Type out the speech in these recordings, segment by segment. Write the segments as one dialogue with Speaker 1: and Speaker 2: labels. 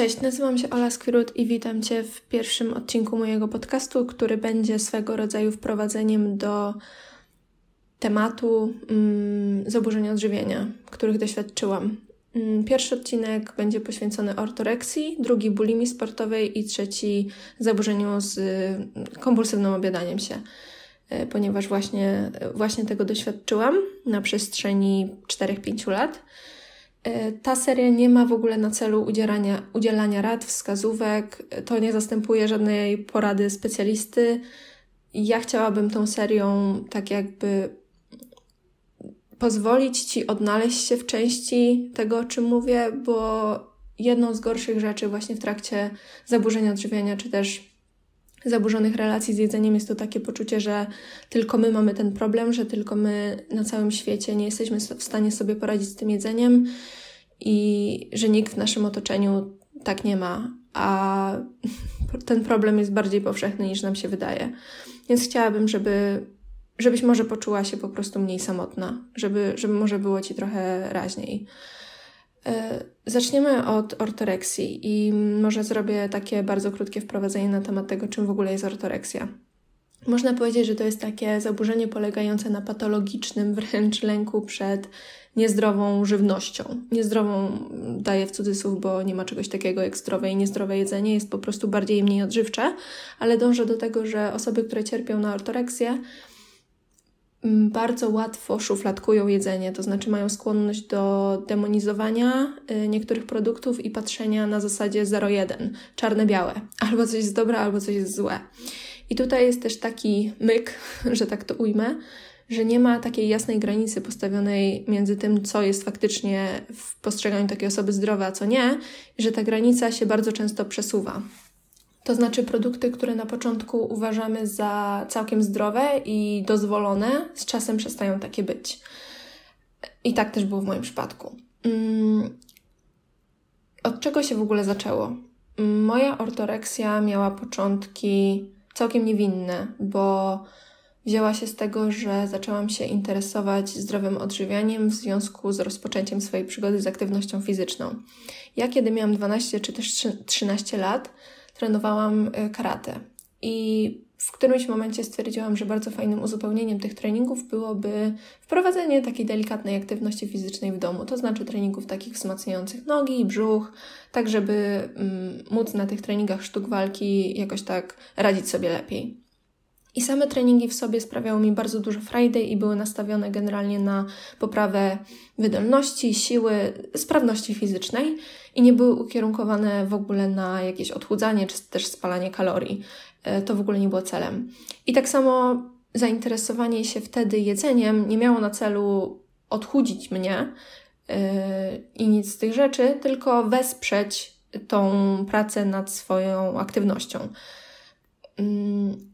Speaker 1: Cześć, nazywam się Ola Skwirut i witam Cię w pierwszym odcinku mojego podcastu, który będzie swego rodzaju wprowadzeniem do tematu mm, zaburzeń odżywienia, których doświadczyłam. Mm, pierwszy odcinek będzie poświęcony ortoreksji, drugi bulimii sportowej i trzeci zaburzeniu z y, kompulsywnym objadaniem się, y, ponieważ właśnie, właśnie tego doświadczyłam na przestrzeni 4-5 lat. Y, ta seria nie ma w ogóle na celu udzielania, udzielania rad, wskazówek, to nie zastępuje żadnej porady specjalisty. Ja chciałabym tą serią tak jakby pozwolić Ci odnaleźć się w części tego, o czym mówię, bo jedną z gorszych rzeczy właśnie w trakcie zaburzenia odżywiania, czy też zaburzonych relacji z jedzeniem jest to takie poczucie, że tylko my mamy ten problem, że tylko my na całym świecie nie jesteśmy w stanie sobie poradzić z tym jedzeniem i że nikt w naszym otoczeniu tak nie ma, a ten problem jest bardziej powszechny niż nam się wydaje. Więc chciałabym, żeby żebyś może poczuła się po prostu mniej samotna, żeby, żeby może było ci trochę raźniej. E, zaczniemy od ortoreksji i może zrobię takie bardzo krótkie wprowadzenie na temat tego, czym w ogóle jest ortoreksja. Można powiedzieć, że to jest takie zaburzenie polegające na patologicznym wręcz lęku przed niezdrową żywnością. Niezdrową daję w cudzysłów, bo nie ma czegoś takiego jak zdrowe i niezdrowe jedzenie, jest po prostu bardziej i mniej odżywcze, ale dążę do tego, że osoby, które cierpią na ortoreksję, Mm, bardzo łatwo szufladkują jedzenie, to znaczy mają skłonność do demonizowania y, niektórych produktów i patrzenia na zasadzie 0-1, czarne-białe. Albo coś jest dobre, albo coś jest złe. I tutaj jest też taki myk, że tak to ujmę, że nie ma takiej jasnej granicy postawionej między tym, co jest faktycznie w postrzeganiu takiej osoby zdrowe, a co nie, że ta granica się bardzo często przesuwa. To znaczy produkty, które na początku uważamy za całkiem zdrowe i dozwolone, z czasem przestają takie być. I tak też było w moim przypadku. Mm, od czego się w ogóle zaczęło? Moja ortoreksja miała początki całkiem niewinne, bo wzięła się z tego, że zaczęłam się interesować zdrowym odżywianiem w związku z rozpoczęciem swojej przygody z aktywnością fizyczną. Ja, kiedy miałam 12 czy też 13 lat, trenowałam y, karate. I w którymś momencie stwierdziłam, że bardzo fajnym uzupełnieniem tych treningów byłoby wprowadzenie takiej delikatnej aktywności fizycznej w domu, to znaczy treningów takich wzmacniających nogi i brzuch, tak żeby mm, móc na tych treningach sztuk walki jakoś tak radzić sobie lepiej. I same treningi w sobie sprawiały mi bardzo dużo frajdy i były nastawione generalnie na poprawę wydolności, siły, sprawności fizycznej i nie były ukierunkowane w ogóle na jakieś odchudzanie czy też spalanie kalorii. E, to w ogóle nie było celem. I tak samo zainteresowanie się wtedy jedzeniem nie miało na celu odchudzić mnie yy, i nic z tych rzeczy, tylko wesprzeć tą pracę nad swoją aktywnością. Yy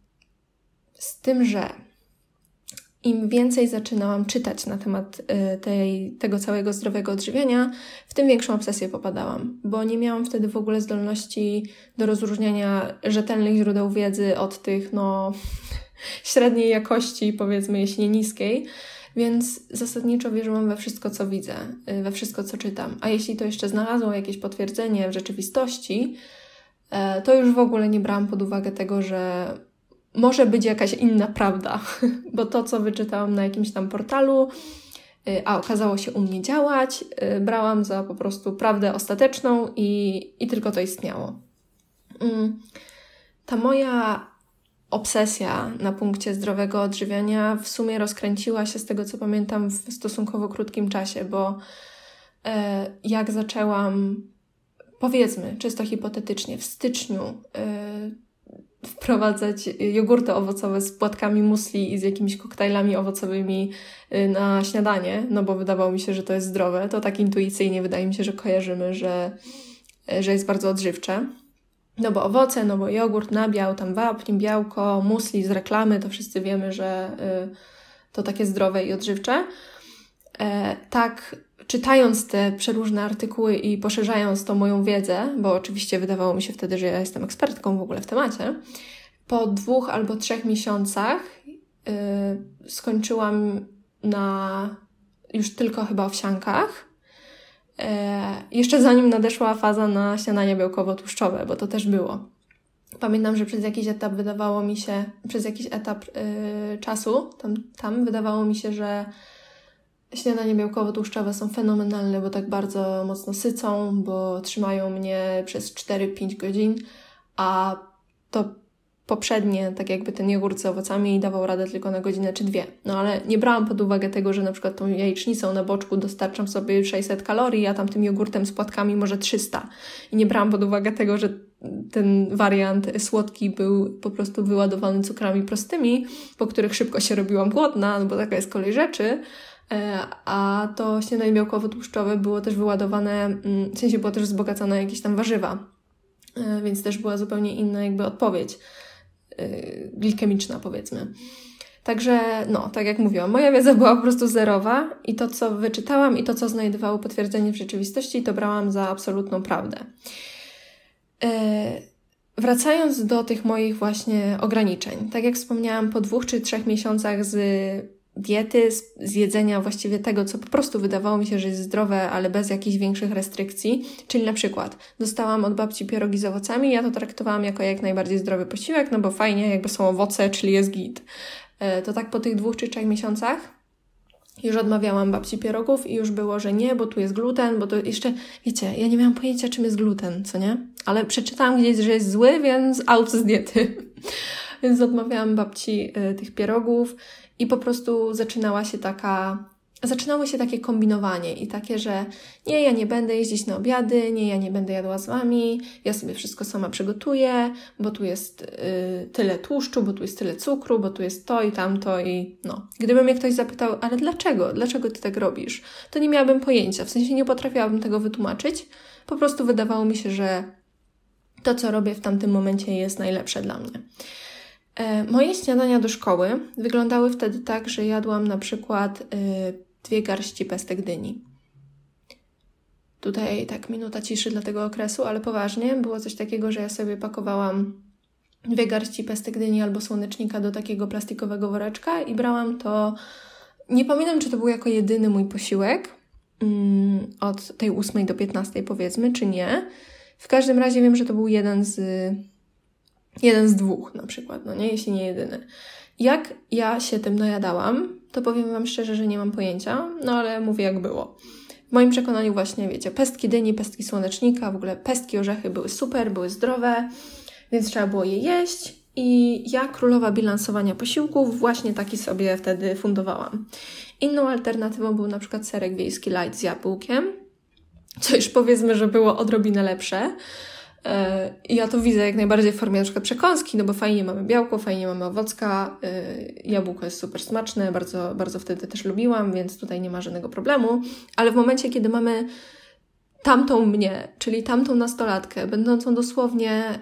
Speaker 1: z tym, że im więcej zaczynałam czytać na temat y, tej, tego całego zdrowego odżywiania, w tym większą obsesję popadałam, bo nie miałam wtedy w ogóle zdolności do rozróżniania rzetelnych źródeł wiedzy od tych, no, średniej jakości, powiedzmy, jeśli nie niskiej. Więc zasadniczo wierzyłam we wszystko, co widzę, y, we wszystko, co czytam. A jeśli to jeszcze znalazło jakieś potwierdzenie w rzeczywistości, e, to już w ogóle nie brałam pod uwagę tego, że może być jakaś inna prawda, bo to, co wyczytałam na jakimś tam portalu, y, a okazało się u mnie działać, y, brałam za po prostu prawdę ostateczną i, i tylko to istniało. Mm. Ta moja obsesja na punkcie zdrowego odżywiania w sumie rozkręciła się z tego, co pamiętam, w stosunkowo krótkim czasie, bo e, jak zaczęłam, powiedzmy, czysto hipotetycznie, w styczniu e, wprowadzać jogurty owocowe z płatkami musli i z jakimiś koktajlami owocowymi y, na śniadanie, no bo wydawało mi się, że to jest zdrowe. To tak intuicyjnie wydaje mi się, że kojarzymy, że, y, że jest bardzo odżywcze. No bo owoce, no bo jogurt, nabiał, tam wapń, białko, musli z reklamy, to wszyscy wiemy, że y, to takie zdrowe i odżywcze. E, tak czytając te przeróżne artykuły i poszerzając tą moją wiedzę, bo oczywiście wydawało mi się wtedy, że ja jestem ekspertką w ogóle w temacie, po dwóch albo trzech miesiącach yy, skończyłam na już tylko chyba owsiankach. E, jeszcze zanim nadeszła faza na śniadanie białkowo-tłuszczowe, bo to też było. Pamiętam, że przez jakiś etap wydawało mi się, przez jakiś etap yy, czasu, tam, tam wydawało mi się, że śniadanie białkowo-tłuszczowe są fenomenalne, bo tak bardzo mocno sycą, bo trzymają mnie przez 4-5 godzin, a to poprzednie, tak jakby ten jogurt z owocami dawał radę tylko na godzinę czy dwie. No ale nie brałam pod uwagę tego, że na przykład tą jajecznicą na boczku dostarczam sobie 600 kalorii, a tam tym jogurtem z płatkami może 300. I nie brałam pod uwagę tego, że ten wariant słodki był po prostu wyładowany cukrami prostymi, po których szybko się robiłam głodna, no bo taka jest kolej rzeczy. E, a to śniadanie białkowo-tłuszczowe było też wyładowane, mm, w sensie było też wzbogacane jakieś tam warzywa, e, więc też była zupełnie inna jakby odpowiedź Y, glikemiczna, powiedzmy. Także, no, tak jak mówiłam, moja wiedza była po prostu zerowa i to, co wyczytałam i to, co znajdowało potwierdzenie w rzeczywistości, to brałam za absolutną prawdę. Wracając do tych moich właśnie ograniczeń, tak jak wspomniałam, po dwóch czy trzech miesiącach z diety, z, z jedzenia właściwie tego, co po prostu wydawało mi się, że jest zdrowe, ale bez jakichś większych restrykcji. Czyli na przykład dostałam od babci pierogi z owocami, ja to traktowałam jako jak najbardziej zdrowy posiłek, no bo fajnie, jakby są owoce, czyli jest git. E, to tak po tych dwóch czy trzech miesiącach już odmawiałam babci pierogów i już było, że nie, bo tu jest gluten, bo to jeszcze, wiecie, ja nie miałam pojęcia, czym jest gluten, co nie? Ale przeczytałam gdzieś, że jest zły, więc out z diety. Więc odmawiałam babci y, tych pierogów i po prostu zaczynała się taka, zaczynało się takie kombinowanie i takie, że nie, ja nie będę jeździć na obiady, nie, ja nie będę jadła z wami, ja sobie wszystko sama przygotuję, bo tu jest y, tyle tłuszczu, bo tu jest tyle cukru, bo tu jest to i tamto i no. Gdyby mnie ktoś zapytał, ale dlaczego? Dlaczego ty tak robisz? To nie miałabym pojęcia, w sensie nie potrafiłabym tego wytłumaczyć. Po prostu wydawało mi się, że to, co robię w tamtym momencie jest najlepsze dla mnie. E, moje śniadania do szkoły wyglądały wtedy tak, że jadłam na przykład e, dwie garści pestek dyni. Tutaj tak minuta ciszy dla tego okresu, ale poważnie było coś takiego, że ja sobie pakowałam dwie garści pestek dyni albo słonecznika do takiego plastikowego woreczka i brałam to. Nie pamiętam, czy to był jako jedyny mój posiłek mm, od tej 8 do 15 powiedzmy, czy nie. W każdym razie wiem, że to był jeden z Jeden z dwóch na przykład, no nie, jeśli nie jedyny. Jak ja się tym najadałam, to powiem Wam szczerze, że nie mam pojęcia, no ale mówię jak było. W moim przekonaniu właśnie, wiecie, pestki dyni, pestki słonecznika, w ogóle pestki orzechy były super, były zdrowe, więc trzeba było je jeść i ja, królowa bilansowania posiłków, właśnie taki sobie wtedy fundowałam. Inną alternatywą był na przykład serek wiejski light z jabłkiem, co już powiedzmy, że było odrobinę lepsze, i ja to widzę jak najbardziej w formie na przykład przekąski, no bo fajnie mamy białko, fajnie mamy owocka, y, jabłko jest super smaczne, bardzo, bardzo wtedy też lubiłam, więc tutaj nie ma żadnego problemu. Ale w momencie, kiedy mamy tamtą mnie, czyli tamtą nastolatkę, będącą dosłownie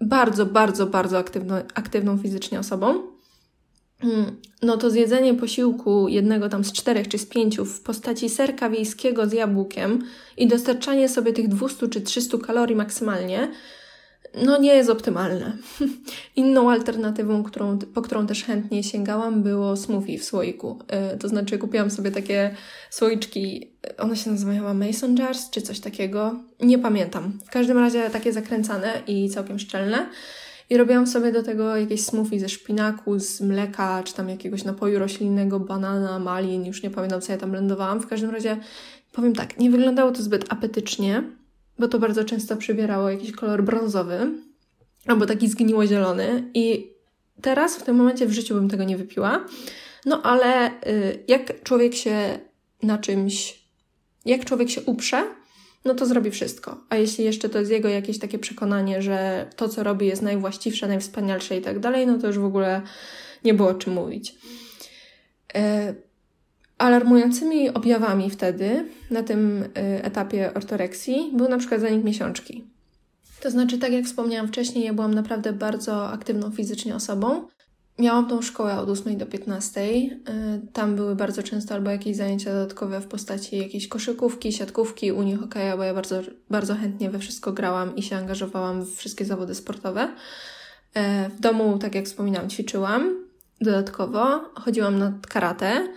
Speaker 1: bardzo, bardzo, bardzo aktywno, aktywną fizycznie osobą, no to zjedzenie posiłku jednego tam z czterech czy z pięciu w postaci serka wiejskiego z jabłkiem i dostarczanie sobie tych 200 czy 300 kalorii maksymalnie, no nie jest optymalne. Inną alternatywą, którą, po którą też chętnie sięgałam, było smoothie w słoiku. Yy, to znaczy kupiłam sobie takie słoiczki, one się nazywają Mason Jars czy coś takiego, nie pamiętam. W każdym razie takie zakręcane i całkiem szczelne. I robiłam sobie do tego jakieś smoothie ze szpinaku, z mleka, czy tam jakiegoś napoju roślinnego, banana, malin, już nie pamiętam co ja tam blendowałam. W każdym razie powiem tak, nie wyglądało to zbyt apetycznie, bo to bardzo często przybierało jakiś kolor brązowy albo taki zgniło-zielony i teraz w tym momencie w życiu bym tego nie wypiła. No ale y, jak człowiek się na czymś, jak człowiek się uprze, no to zrobi wszystko. A jeśli jeszcze to jest jego jakieś takie przekonanie, że to, co robi, jest najwłaściwsze, najwspanialsze i tak dalej, no to już w ogóle nie było o czym mówić. E, alarmującymi objawami wtedy, na tym e, etapie ortoreksji, był na przykład zanik miesiączki. To znaczy, tak jak wspomniałam wcześniej, ja byłam naprawdę bardzo aktywną fizycznie osobą. Miałam tą szkołę od 8 do 15. Y, tam były bardzo często albo jakieś zajęcia dodatkowe w postaci jakiejś koszykówki, siatkówki, unii hokeja, bo ja bardzo, bardzo chętnie we wszystko grałam i się angażowałam w wszystkie zawody sportowe. Y, w domu, tak jak wspominałam, ćwiczyłam dodatkowo. Chodziłam na karate.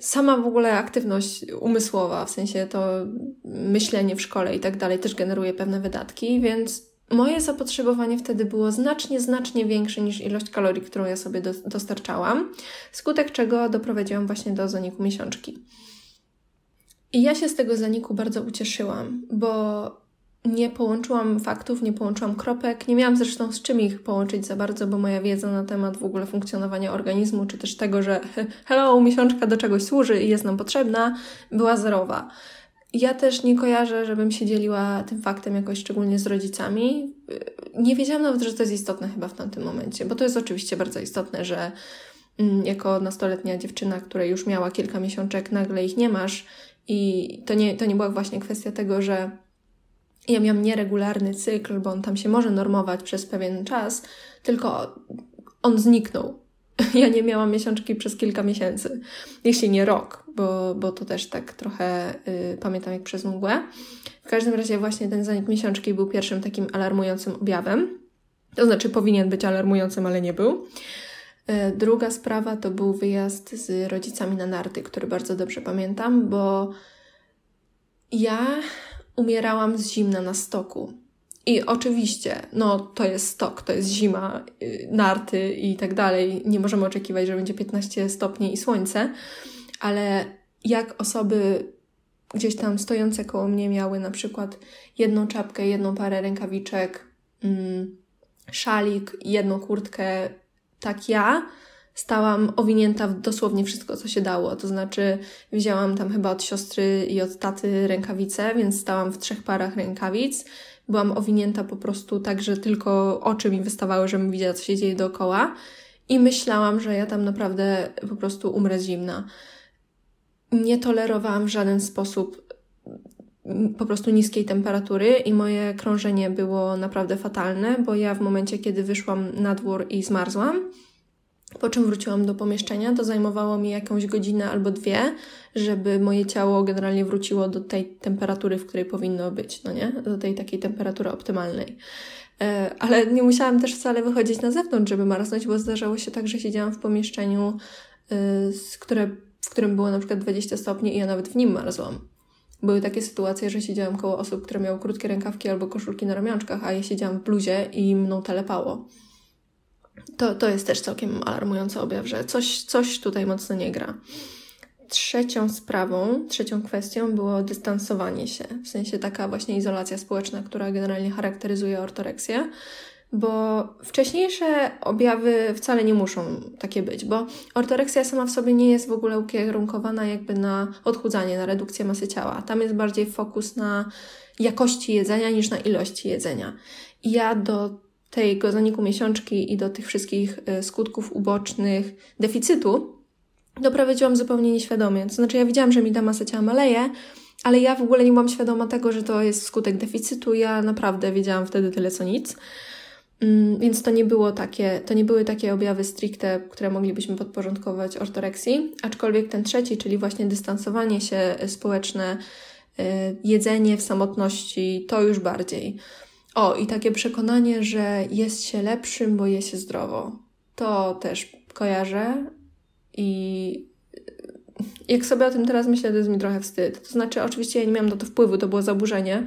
Speaker 1: sama w ogóle aktywność umysłowa, w sensie to myślenie w szkole i tak dalej, też generuje pewne wydatki, więc moje zapotrzebowanie wtedy było znacznie, znacznie większe niż ilość kalorii, którą ja sobie do, dostarczałam, skutek czego doprowadziłam właśnie do zaniku miesiączki. I ja się z tego zaniku bardzo ucieszyłam, bo nie połączyłam faktów, nie połączyłam kropek, nie miałam zresztą z czym ich połączyć za bardzo, bo moja wiedza na temat w ogóle funkcjonowania organizmu, czy też tego, że hello, miesiączka do czegoś służy i jest nam potrzebna, była zerowa. Ja też nie kojarzę, żebym się dzieliła tym faktem jakoś szczególnie z rodzicami. Nie wiedziałam nawet, że to jest istotne chyba w tamtym momencie, bo to jest oczywiście bardzo istotne, że mm, jako nastoletnia dziewczyna, która już miała kilka miesiączek, nagle ich nie masz i to nie, to nie była właśnie kwestia tego, że ja miałam nieregularny cykl, bo on tam się może normować przez pewien czas, tylko on zniknął. Ja nie miałam miesiączki przez kilka miesięcy, jeśli nie rok, bo, bo to też tak trochę y, pamiętam jak przez mgłę. W każdym razie właśnie ten zanik miesiączki był pierwszym takim alarmującym objawem. To znaczy powinien być alarmującym, ale nie był. Y, druga sprawa to był wyjazd z rodzicami na narty, który bardzo dobrze pamiętam, bo ja umierałam z zimna na stoku. I oczywiście, no to jest stok, to jest zima, y, narty i tak dalej. Nie możemy oczekiwać, że będzie 15 stopni i słońce, ale jak osoby gdzieś tam stojące koło mnie miały na przykład jedną czapkę, jedną parę rękawiczek, mm, szalik, jedną kurtkę, tak ja stałam owinięta w dosłownie wszystko, co się dało. To znaczy, wzięłam tam chyba od siostry i od taty rękawice, więc stałam w trzech parach rękawic. Byłam owinięta po prostu tak, że tylko oczy mi wystawały, żebym widziała, co się dzieje dookoła. I myślałam, że ja tam naprawdę po prostu umrę zimna. Nie tolerowałam w żaden sposób po prostu niskiej temperatury i moje krążenie było naprawdę fatalne, bo ja w momencie, kiedy wyszłam na dwór i zmarzłam, po czym wróciłam do pomieszczenia, to zajmowało mi jakąś godzinę albo dwie, żeby moje ciało generalnie wróciło do tej temperatury, w której powinno być, no nie? Do tej takiej temperatury optymalnej. E, ale nie musiałam też wcale wychodzić na zewnątrz, żeby marznąć, bo zdarzało się tak, że siedziałam w pomieszczeniu, e, w którym było na przykład 20 stopni i ja nawet w nim marzłam. Były takie sytuacje, że siedziałam koło osób, które miały krótkie rękawki albo koszulki na ramionczkach, a ja siedziałam w bluzie i mną telepało to, to jest też całkiem alarmujący objaw, że coś, coś tutaj mocno nie gra. Trzecią sprawą, trzecią kwestią było dystansowanie się, w sensie taka właśnie izolacja społeczna, która generalnie charakteryzuje ortoreksję, bo wcześniejsze objawy wcale nie muszą takie być, bo ortoreksja sama w sobie nie jest w ogóle ukierunkowana jakby na odchudzanie, na redukcję masy ciała. Tam jest bardziej fokus na jakości jedzenia niż na ilości jedzenia. I ja do tego zaniku miesiączki i do tych wszystkich e, skutków ubocznych deficytu doprowadziłam zupełnie nieświadomie. To znaczy, ja widziałam, że mi ta masa ciała maleje, ale ja w ogóle nie byłam świadoma tego, że to jest skutek deficytu. Ja naprawdę wiedziałam wtedy tyle co nic. Mm, więc to nie było takie, to nie były takie objawy stricte, które moglibyśmy podporządkować ortoreksji, aczkolwiek ten trzeci, czyli właśnie dystansowanie się społeczne, e, jedzenie w samotności, to już bardziej. O, i takie przekonanie, że jest się lepszym, bo je się zdrowo. To też kojarzę i jak sobie o tym teraz myślę, to jest mi trochę wstyd. To znaczy, oczywiście ja nie miałam na to wpływu, to było zaburzenie.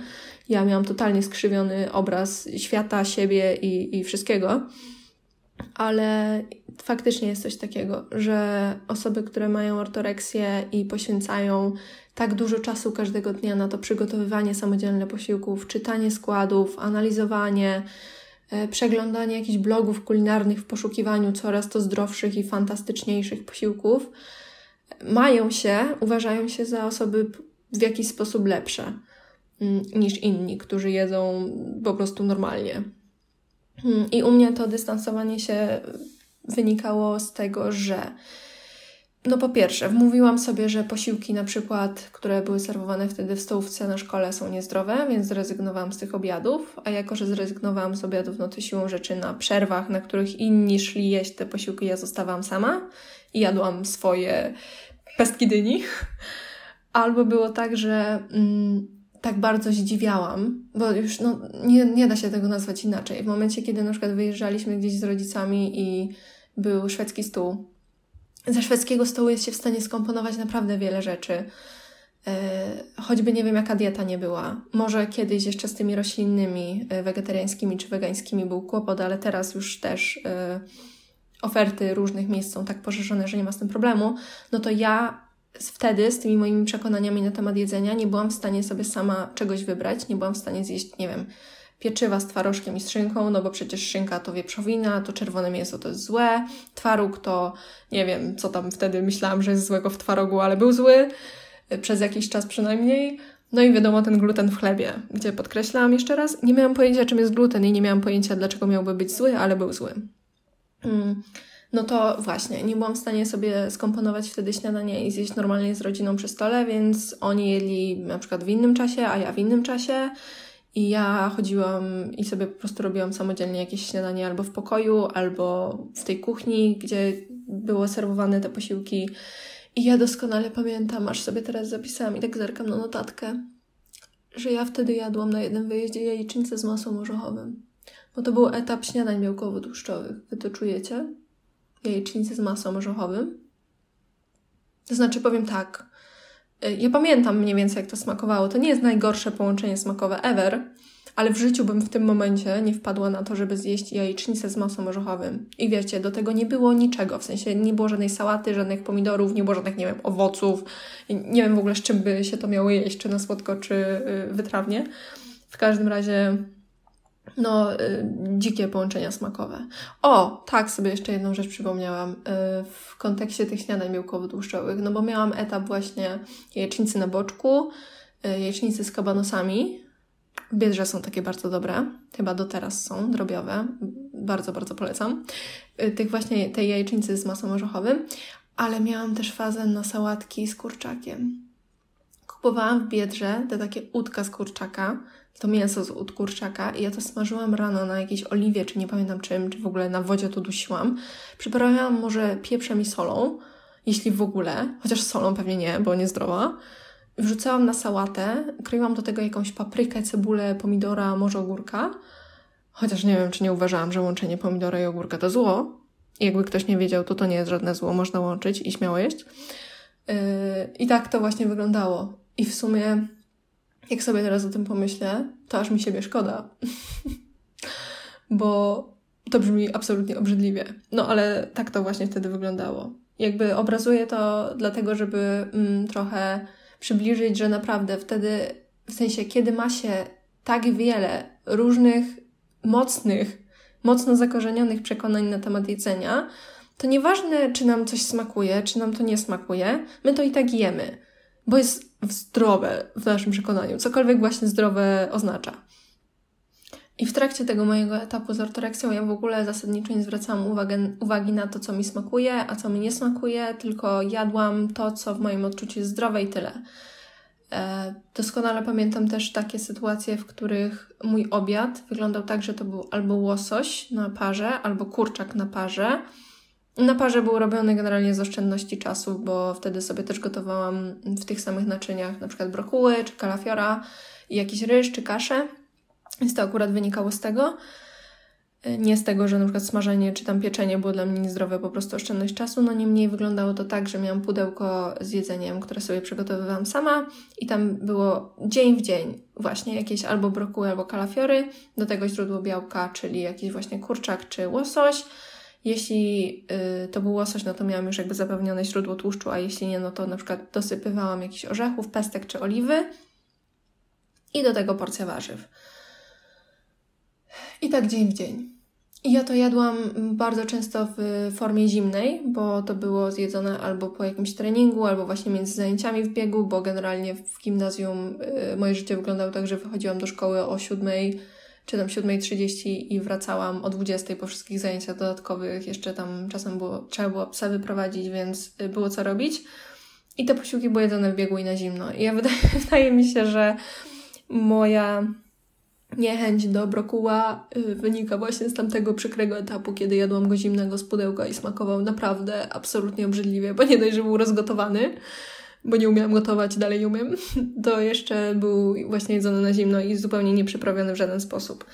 Speaker 1: Ja miałam totalnie skrzywiony obraz świata, siebie i, i wszystkiego. Ale faktycznie jest coś takiego, że osoby, które mają ortoreksję i poświęcają tak dużo czasu każdego dnia na to przygotowywanie samodzielne posiłków, czytanie składów, analizowanie, e, przeglądanie jakichś blogów kulinarnych w poszukiwaniu coraz to zdrowszych i fantastyczniejszych posiłków, mają się, uważają się za osoby w jakiś sposób lepsze mm, niż inni, którzy jedzą po prostu normalnie. Mm, I u mnie to dystansowanie się wynikało z tego, że no po pierwsze, wmówiłam sobie, że posiłki na przykład, które były serwowane wtedy w stołówce na szkole są niezdrowe, więc zrezygnowałam z tych obiadów, a jako, że zrezygnowałam z obiadów, no to siłą rzeczy na przerwach, na których inni szli jeść te posiłki, ja zostawałam sama i jadłam swoje pestki dyni. Albo było tak, że mm, tak bardzo zdziwiałam, bo już no, nie, nie da się tego nazwać inaczej. W momencie, kiedy na przykład wyjeżdżaliśmy gdzieś z rodzicami i był szwedzki stół, ze szwedzkiego stołu jest się w stanie skomponować naprawdę wiele rzeczy. E, choćby nie wiem, jaka dieta nie była. Może kiedyś jeszcze z tymi roślinnymi, e, wegetariańskimi czy wegańskimi był kłopot, ale teraz już też e, oferty różnych miejsc są tak poszerzone, że nie ma z tym problemu. No to ja wtedy z tymi moimi przekonaniami na temat jedzenia nie byłam w stanie sobie sama czegoś wybrać, nie byłam w stanie zjeść, nie wiem, pieczywa z twarożkiem i z szynką, no bo przecież szynka to wieprzowina, to czerwone mięso to jest złe, twaróg to nie wiem, co tam wtedy myślałam, że jest złego w twarogu, ale był zły, y, przez jakiś czas przynajmniej. No i wiadomo, ten gluten w chlebie, gdzie podkreślałam jeszcze raz, nie miałam pojęcia, czym jest gluten i nie miałam pojęcia, dlaczego miałby być zły, ale był zły. Mm. No to właśnie, nie byłam w stanie sobie skomponować wtedy śniadanie i zjeść normalnie z rodziną przy stole, więc oni jedli na przykład w innym czasie, a ja w innym czasie. I ja chodziłam i sobie po prostu robiłam samodzielnie jakieś śniadanie albo w pokoju, albo w tej kuchni, gdzie było serwowane te posiłki. I ja doskonale pamiętam, aż sobie teraz zapisałam i tak zerkam na notatkę, że ja wtedy jadłam na jednym wyjeździe jajecznicę z masą orzechowym. Bo to był etap śniadań białkowo-tłuszczowych. Wy to czujecie? Jajecznicę z masą orzechowym? To znaczy, powiem tak, Y, ja pamiętam mniej więcej, jak to smakowało. To nie jest najgorsze połączenie smakowe ever, ale w życiu bym w tym momencie nie wpadła na to, żeby zjeść jajecznicę z masą orzechowym. I wiecie, do tego nie było niczego, w sensie nie było żadnej sałaty, żadnych pomidorów, nie było żadnych, nie wiem, owoców. Nie wiem w ogóle, z czym by się to miało jeść, czy na słodko, czy y, wytrawnie. W każdym razie no, y, dzikie połączenia smakowe. O, tak sobie jeszcze jedną rzecz przypomniałam y, w kontekście tych śniadań białkowo-tłuszczowych, no bo miałam etap właśnie jajecznicy na boczku, y, jajecznicy z kabanosami. W Biedrze są takie bardzo dobre, chyba do teraz są, drobiowe. Bardzo, bardzo polecam. Tych właśnie, tej jajecznicy z masą orzechowym, ale miałam też fazę na sałatki z kurczakiem. Kupowałam w Biedrze te takie udka z kurczaka, to mięso z ud kurczaka i ja to smażyłam rano na jakiejś oliwie, czy nie pamiętam czym, czy w ogóle na wodzie to dusiłam. Przyprawiałam może pieprzem i solą, jeśli w ogóle, chociaż solą pewnie nie, bo niezdrowa. Wrzucałam na sałatę, kroiłam do tego jakąś paprykę, cebulę, pomidora, może ogórka. Chociaż nie wiem, czy nie uważałam, że łączenie pomidora i ogórka to zło. I jakby ktoś nie wiedział, to to nie jest żadne zło, można łączyć i śmiało jeść. Yy, I tak to właśnie wyglądało. I w sumie jak sobie teraz o tym pomyślę, to aż mi siebie szkoda. Bo to brzmi absolutnie obrzydliwie. No ale tak to właśnie wtedy wyglądało. Jakby obrazuję to dlatego, żeby mm, trochę przybliżyć, że naprawdę wtedy, w sensie, kiedy ma się tak wiele różnych, mocnych, mocno zakorzenionych przekonań na temat jedzenia, to nieważne, czy nam coś smakuje, czy nam to nie smakuje, my to i tak jemy bo jest zdrowe w naszym przekonaniu, cokolwiek właśnie zdrowe oznacza. I w trakcie tego mojego etapu z ortoreksją ja w ogóle zasadniczo nie zwracałam uwagę, uwagi na to, co mi smakuje, a co mi nie smakuje, tylko jadłam to, co w moim odczuciu jest zdrowe i tyle. E, doskonale pamiętam też takie sytuacje, w których mój obiad wyglądał tak, że to był albo łosoś na parze, albo kurczak na parze, na parze był robiony generalnie z oszczędności czasu, bo wtedy sobie też gotowałam w tych samych naczyniach na przykład brokuły, czy kalafiora, i jakiś ryż, czy kaszę. Więc to akurat wynikało z tego. Nie z tego, że na przykład smażenie czy tam pieczenie było dla mnie niezdrowe, po prostu oszczędność czasu. No niemniej wyglądało to tak, że miałam pudełko z jedzeniem, które sobie przygotowywałam sama i tam było dzień w dzień właśnie jakieś albo brokuły, albo kalafiory, do tego źródło białka, czyli jakiś właśnie kurczak czy łosoś, jeśli y, to był łosoś, no to miałam już jakby zapewnione źródło tłuszczu, a jeśli nie, no to na przykład dosypywałam jakichś orzechów, pestek czy oliwy i do tego porcja warzyw. I tak dzień w dzień. I ja to jadłam bardzo często w formie zimnej, bo to było zjedzone albo po jakimś treningu, albo właśnie między zajęciami w biegu, bo generalnie w gimnazjum y, moje życie wyglądało tak, że wychodziłam do szkoły o siódmej, czy tam 7.30 i wracałam o 20.00 po wszystkich zajęciach dodatkowych. Jeszcze tam czasem było, trzeba było psa wyprowadzić, więc y, było co robić. I te posiłki były jedzone w biegu i na zimno. I ja wydaje, wydaje mi się, że moja niechęć do brokuła y, wynika właśnie z tamtego przykrego etapu, kiedy jadłam go zimnego z pudełka i smakował naprawdę absolutnie obrzydliwie, bo nie dość, że był rozgotowany, bo nie umiałam gotować, dalej nie umiem, to jeszcze był właśnie jedzony na zimno i zupełnie nie przyprawiony w żaden sposób.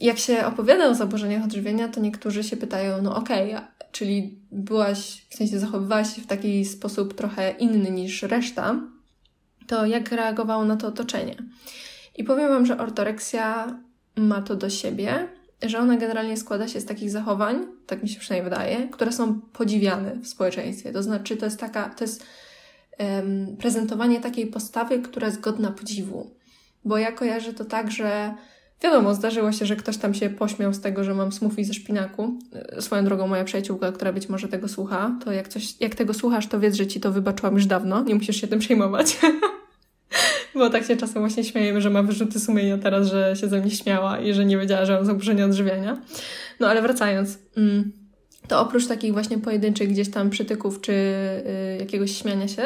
Speaker 1: Jak się opowiada o zaburzeniach odżywienia, to niektórzy się pytają, no okej, okay, czyli byłaś, w sensie zachowywałaś się w taki sposób trochę inny niż reszta, to jak reagowało na to otoczenie? I powiem Wam, że ortoreksja ma to do siebie, że ona generalnie składa się z takich zachowań, tak mi się przynajmniej wydaje, które są podziwiane w społeczeństwie. To znaczy, to jest taka, to jest um, prezentowanie takiej postawy, która jest godna podziwu. Bo ja kojarzę to tak, że wiadomo, zdarzyło się, że ktoś tam się pośmiał z tego, że mam smoothie ze szpinaku. E, swoją drogą moja przyjaciółka, która być może tego słucha, to jak, coś, jak tego słuchasz, to wiedz, że ci to wybaczyłam już dawno, nie musisz się tym przejmować. Bo tak się czasem właśnie śmiejemy, że ma wyrzuty sumienia teraz, że się ze mnie śmiała i że nie wiedziała, że mam zaburzenie odżywiania. No ale wracając, mm, to oprócz takich właśnie pojedynczych gdzieś tam przytyków czy y, jakiegoś śmiania się,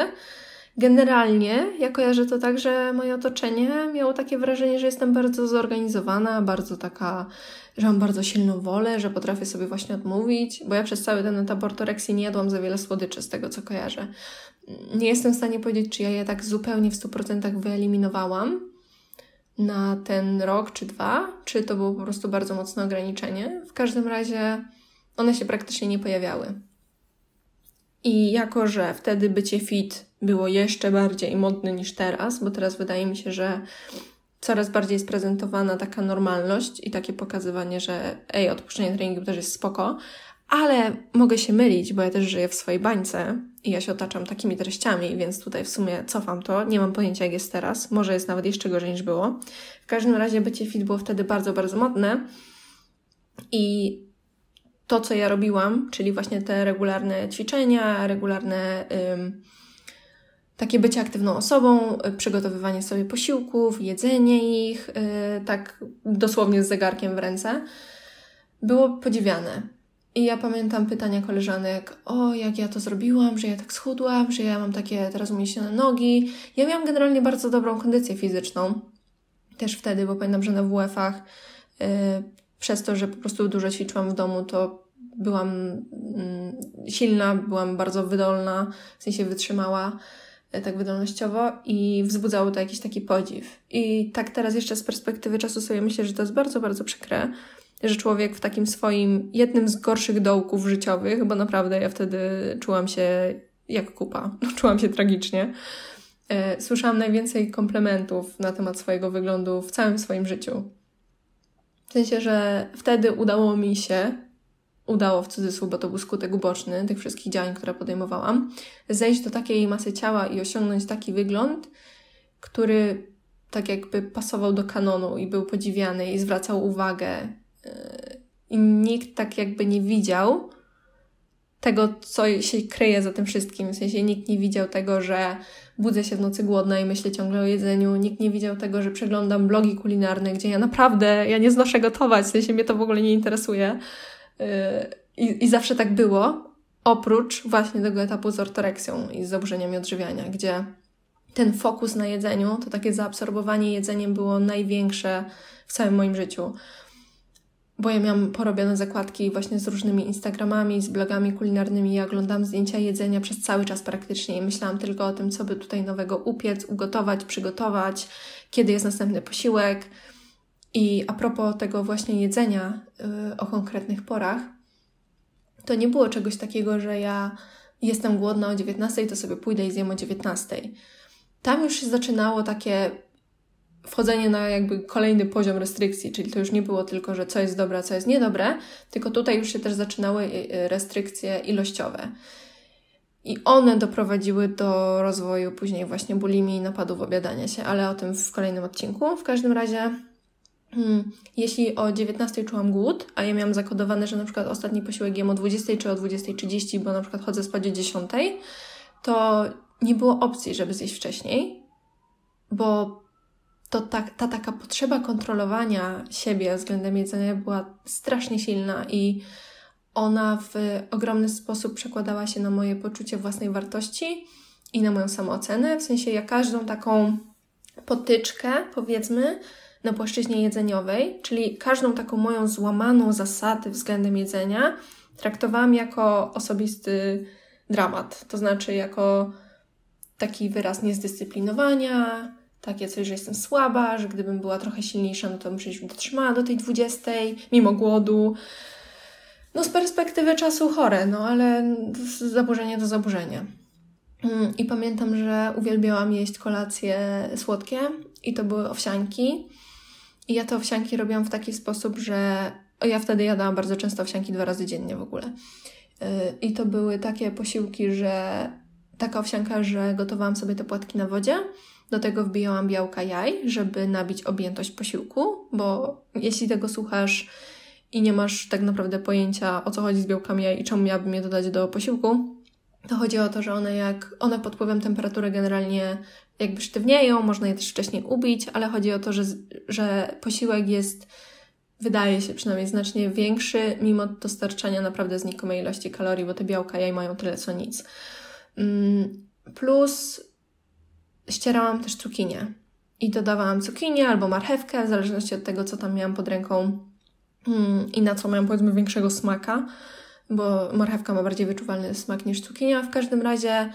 Speaker 1: generalnie ja kojarzę to tak, że moje otoczenie miało takie wrażenie, że jestem bardzo zorganizowana, bardzo taka, że mam bardzo silną wolę, że potrafię sobie właśnie odmówić, bo ja przez cały ten etap ortoreksji nie jadłam za wiele słodyczy z tego, co kojarzę nie jestem w stanie powiedzieć, czy ja je tak zupełnie w 100% wyeliminowałam na ten rok czy dwa, czy to było po prostu bardzo mocne ograniczenie. W każdym razie one się praktycznie nie pojawiały. I jako, że wtedy bycie fit było jeszcze bardziej modne niż teraz, bo teraz wydaje mi się, że coraz bardziej jest prezentowana taka normalność i takie pokazywanie, że ej, odpuszczenie treningu też jest spoko, ale mogę się mylić, bo ja też żyję w swojej bańce i ja się otaczam takimi treściami, więc tutaj w sumie cofam to. Nie mam pojęcia, jak jest teraz. Może jest nawet jeszcze gorzej niż było. W każdym razie bycie fit było wtedy bardzo, bardzo modne i to, co ja robiłam, czyli właśnie te regularne ćwiczenia, regularne ym, takie bycie aktywną osobą, przygotowywanie sobie posiłków, jedzenie ich, yy, tak dosłownie z zegarkiem w ręce, było podziwiane. I ja pamiętam pytania koleżanek, o jak ja to zrobiłam, że ja tak schudłam, że ja mam takie teraz umieścione nogi. Ja miałam generalnie bardzo dobrą kondycję fizyczną, też wtedy, bo pamiętam, że na WF-ach yy, przez to, że po prostu dużo ćwiczyłam w domu, to byłam yy, silna, byłam bardzo wydolna, w sensie wytrzymała yy, tak wydolnościowo i wzbudzało to jakiś taki podziw. I tak teraz jeszcze z perspektywy czasu sobie myślę, że to jest bardzo, bardzo przykre, że człowiek w takim swoim jednym z gorszych dołków życiowych, bo naprawdę ja wtedy czułam się jak kupa, no, czułam się tragicznie. E, słyszałam najwięcej komplementów na temat swojego wyglądu w całym swoim życiu. W sensie, że wtedy udało mi się, udało w cudzysłów, bo to był skutek uboczny tych wszystkich działań, które podejmowałam, zejść do takiej masy ciała i osiągnąć taki wygląd, który tak jakby pasował do kanonu i był podziwiany i zwracał uwagę i nikt tak jakby nie widział tego, co się kryje za tym wszystkim. W sensie nikt nie widział tego, że budzę się w nocy głodna i myślę ciągle o jedzeniu. Nikt nie widział tego, że przeglądam blogi kulinarne, gdzie ja naprawdę, ja nie znoszę gotować, w sensie mnie to w ogóle nie interesuje. Yy, I, i zawsze tak było, oprócz właśnie tego etapu z ortoreksją i z zaburzeniami odżywiania, gdzie ten fokus na jedzeniu, to takie zaabsorbowanie jedzeniem było największe w całym moim życiu bo ja miałam porobione zakładki właśnie z różnymi Instagramami, z blogami kulinarnymi. Ja oglądam zdjęcia jedzenia przez cały czas praktycznie i myślałam tylko o tym, co by tutaj nowego upiec, ugotować, przygotować, kiedy jest następny posiłek. I a propos tego właśnie jedzenia yy, o konkretnych porach, to nie było czegoś takiego, że ja jestem głodna o 19, to sobie pójdę i zjem o 19. Tam już się zaczynało takie wchodzenie na jakby kolejny poziom restrykcji, czyli to już nie było tylko, że co jest dobre, co jest niedobre, tylko tutaj już się też zaczynały y, y, restrykcje ilościowe. I one doprowadziły do rozwoju później właśnie bulimii i napadów obiadania się, ale o tym w kolejnym odcinku. W każdym razie, hmm, jeśli o 19 czułam głód, a ja miałam zakodowane, że na przykład ostatni posiłek jem o 20 czy o 20.30, bo na przykład chodzę spać o 10, to nie było opcji, żeby zjeść wcześniej, bo to ta, ta taka potrzeba kontrolowania siebie względem jedzenia była strasznie silna i ona w ogromny sposób przekładała się na moje poczucie własnej wartości i na moją samoocenę. W sensie ja każdą taką potyczkę, powiedzmy, na płaszczyźnie jedzeniowej, czyli każdą taką moją złamaną zasadę względem jedzenia, traktowałam jako osobisty dramat. To znaczy jako taki wyraz niezdyscyplinowania, takie coś, że jestem słaba, że gdybym była trochę silniejsza, no to bym przecież dotrzymała do tej 20, mimo głodu. No z perspektywy czasu chore, no ale zaburzenie to zaburzenie. Mm, I pamiętam, że uwielbiałam jeść kolacje słodkie i to były owsianki. I ja te owsianki robiłam w taki sposób, że ja wtedy jadałam bardzo często owsianki dwa razy dziennie w ogóle. Y, I to były takie posiłki, że taka owsianka, że gotowałam sobie te płatki na wodzie. Do tego wbijałam białka jaj, żeby nabić objętość posiłku, bo jeśli tego słuchasz i nie masz tak naprawdę pojęcia o co chodzi z białkami jaj i czemu miałabym je dodać do posiłku, to chodzi o to, że one jak one pod wpływem temperatury generalnie jakby sztywnieją, można je też wcześniej ubić, ale chodzi o to, że, że posiłek jest wydaje się przynajmniej znacznie większy, mimo dostarczania naprawdę znikomej ilości kalorii, bo te białka jaj mają tyle co nic. Mm, plus ścierałam też cukinię i dodawałam cukinię albo marchewkę, w zależności od tego, co tam miałam pod ręką mm, i na co miałam powiedzmy większego smaka, bo marchewka ma bardziej wyczuwalny smak niż cukinia. W każdym razie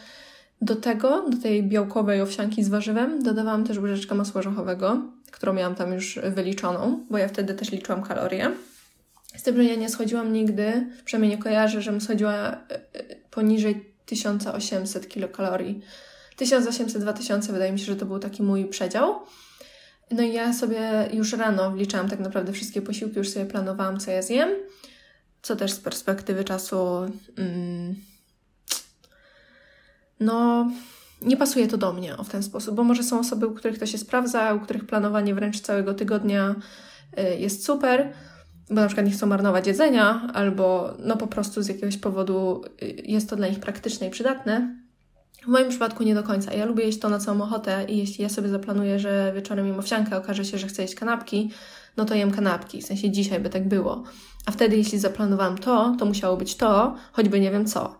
Speaker 1: do tego, do tej białkowej owsianki z warzywem, dodawałam też łyżeczkę masła orzechowego, którą miałam tam już wyliczoną, bo ja wtedy też liczyłam kalorie. Z tym, że ja nie schodziłam nigdy, przynajmniej nie kojarzę, żebym schodziła e, e, poniżej 1800 kilokalorii. 1800-2000 wydaje mi się, że to był taki mój przedział. No i ja sobie już rano wliczałam tak naprawdę wszystkie posiłki, już sobie planowałam, co ja zjem, co też z perspektywy czasu. Mm, no, nie pasuje to do mnie w ten sposób, bo może są osoby, u których to się sprawdza, u których planowanie wręcz całego tygodnia y, jest super, bo na przykład nie chcą marnować jedzenia, albo no po prostu z jakiegoś powodu y, jest to dla nich praktyczne i przydatne. W moim przypadku nie do końca. Ja lubię jeść to na całą ochotę i jeśli ja sobie zaplanuję, że wieczorem jem owsiankę, okaże się, że chcę jeść kanapki, no to jem kanapki. W sensie dzisiaj by tak było. A wtedy, jeśli zaplanowałam to, to musiało być to, choćby nie wiem co.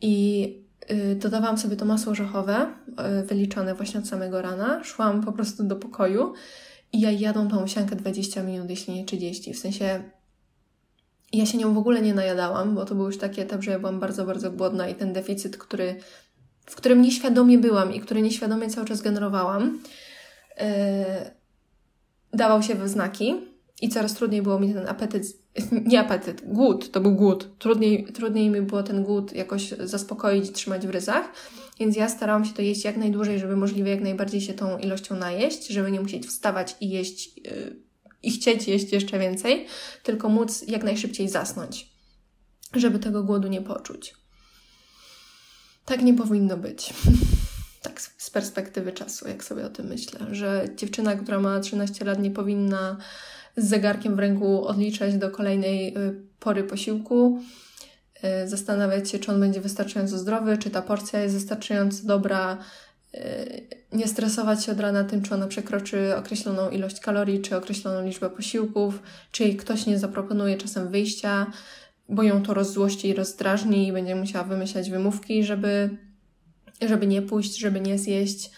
Speaker 1: I Y, dodawałam sobie to masło orzechowe, y, wyliczone właśnie od samego rana. Szłam po prostu do pokoju i ja jadą tą owsiankę 20 minut, jeśli nie 30. W sensie ja się nią w ogóle nie najadałam, bo to był już taki etap, że ja byłam bardzo, bardzo głodna i ten deficyt, który, w którym nieświadomie byłam i który nieświadomie cały czas generowałam, yy, dawał się we znaki i coraz trudniej było mi ten apetyt nie apetyt, głód, to był głód. Trudniej, trudniej mi było ten głód jakoś zaspokoić, trzymać w ryzach, więc ja starałam się to jeść jak najdłużej, żeby możliwie jak najbardziej się tą ilością najeść, żeby nie musieć wstawać i jeść yy, i chcieć jeść jeszcze więcej, tylko móc jak najszybciej zasnąć, żeby tego głodu nie poczuć. Tak nie powinno być. tak z perspektywy czasu, jak sobie o tym myślę, że dziewczyna, która ma 13 lat, nie powinna z zegarkiem w ręku odliczać do kolejnej y, pory posiłku, y, zastanawiać się, czy on będzie wystarczająco zdrowy, czy ta porcja jest wystarczająco dobra, y, nie stresować się od rana tym, czy ona przekroczy określoną ilość kalorii, czy określoną liczbę posiłków, czy ktoś nie zaproponuje czasem wyjścia, bo ją to rozzłości i rozdrażni i będzie musiała wymyślać wymówki, żeby, żeby nie pójść, żeby nie zjeść.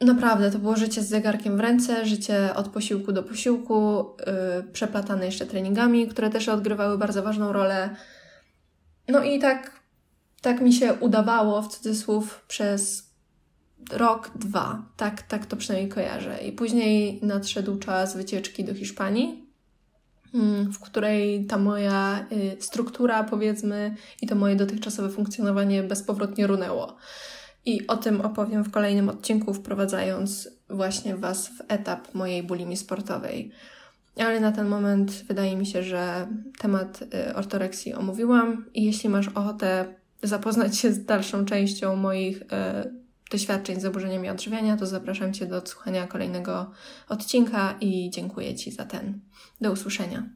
Speaker 1: Naprawdę, to było życie z zegarkiem w ręce, życie od posiłku do posiłku, yy, przeplatane jeszcze treningami, które też odgrywały bardzo ważną rolę. No i tak, tak mi się udawało, w cudzysłów, przez rok, dwa. Tak, tak to przynajmniej kojarzę. I później nadszedł czas wycieczki do Hiszpanii, w której ta moja y, struktura, powiedzmy, i to moje dotychczasowe funkcjonowanie bezpowrotnie runęło. I o tym opowiem w kolejnym odcinku, wprowadzając właśnie Was w etap mojej bulimi sportowej. Ale na ten moment wydaje mi się, że temat y, ortoreksji omówiłam i jeśli masz ochotę zapoznać się z dalszą częścią moich y, doświadczeń z zaburzeniami odżywiania, to zapraszam Cię do odsłuchania kolejnego odcinka i dziękuję Ci za ten. Do usłyszenia.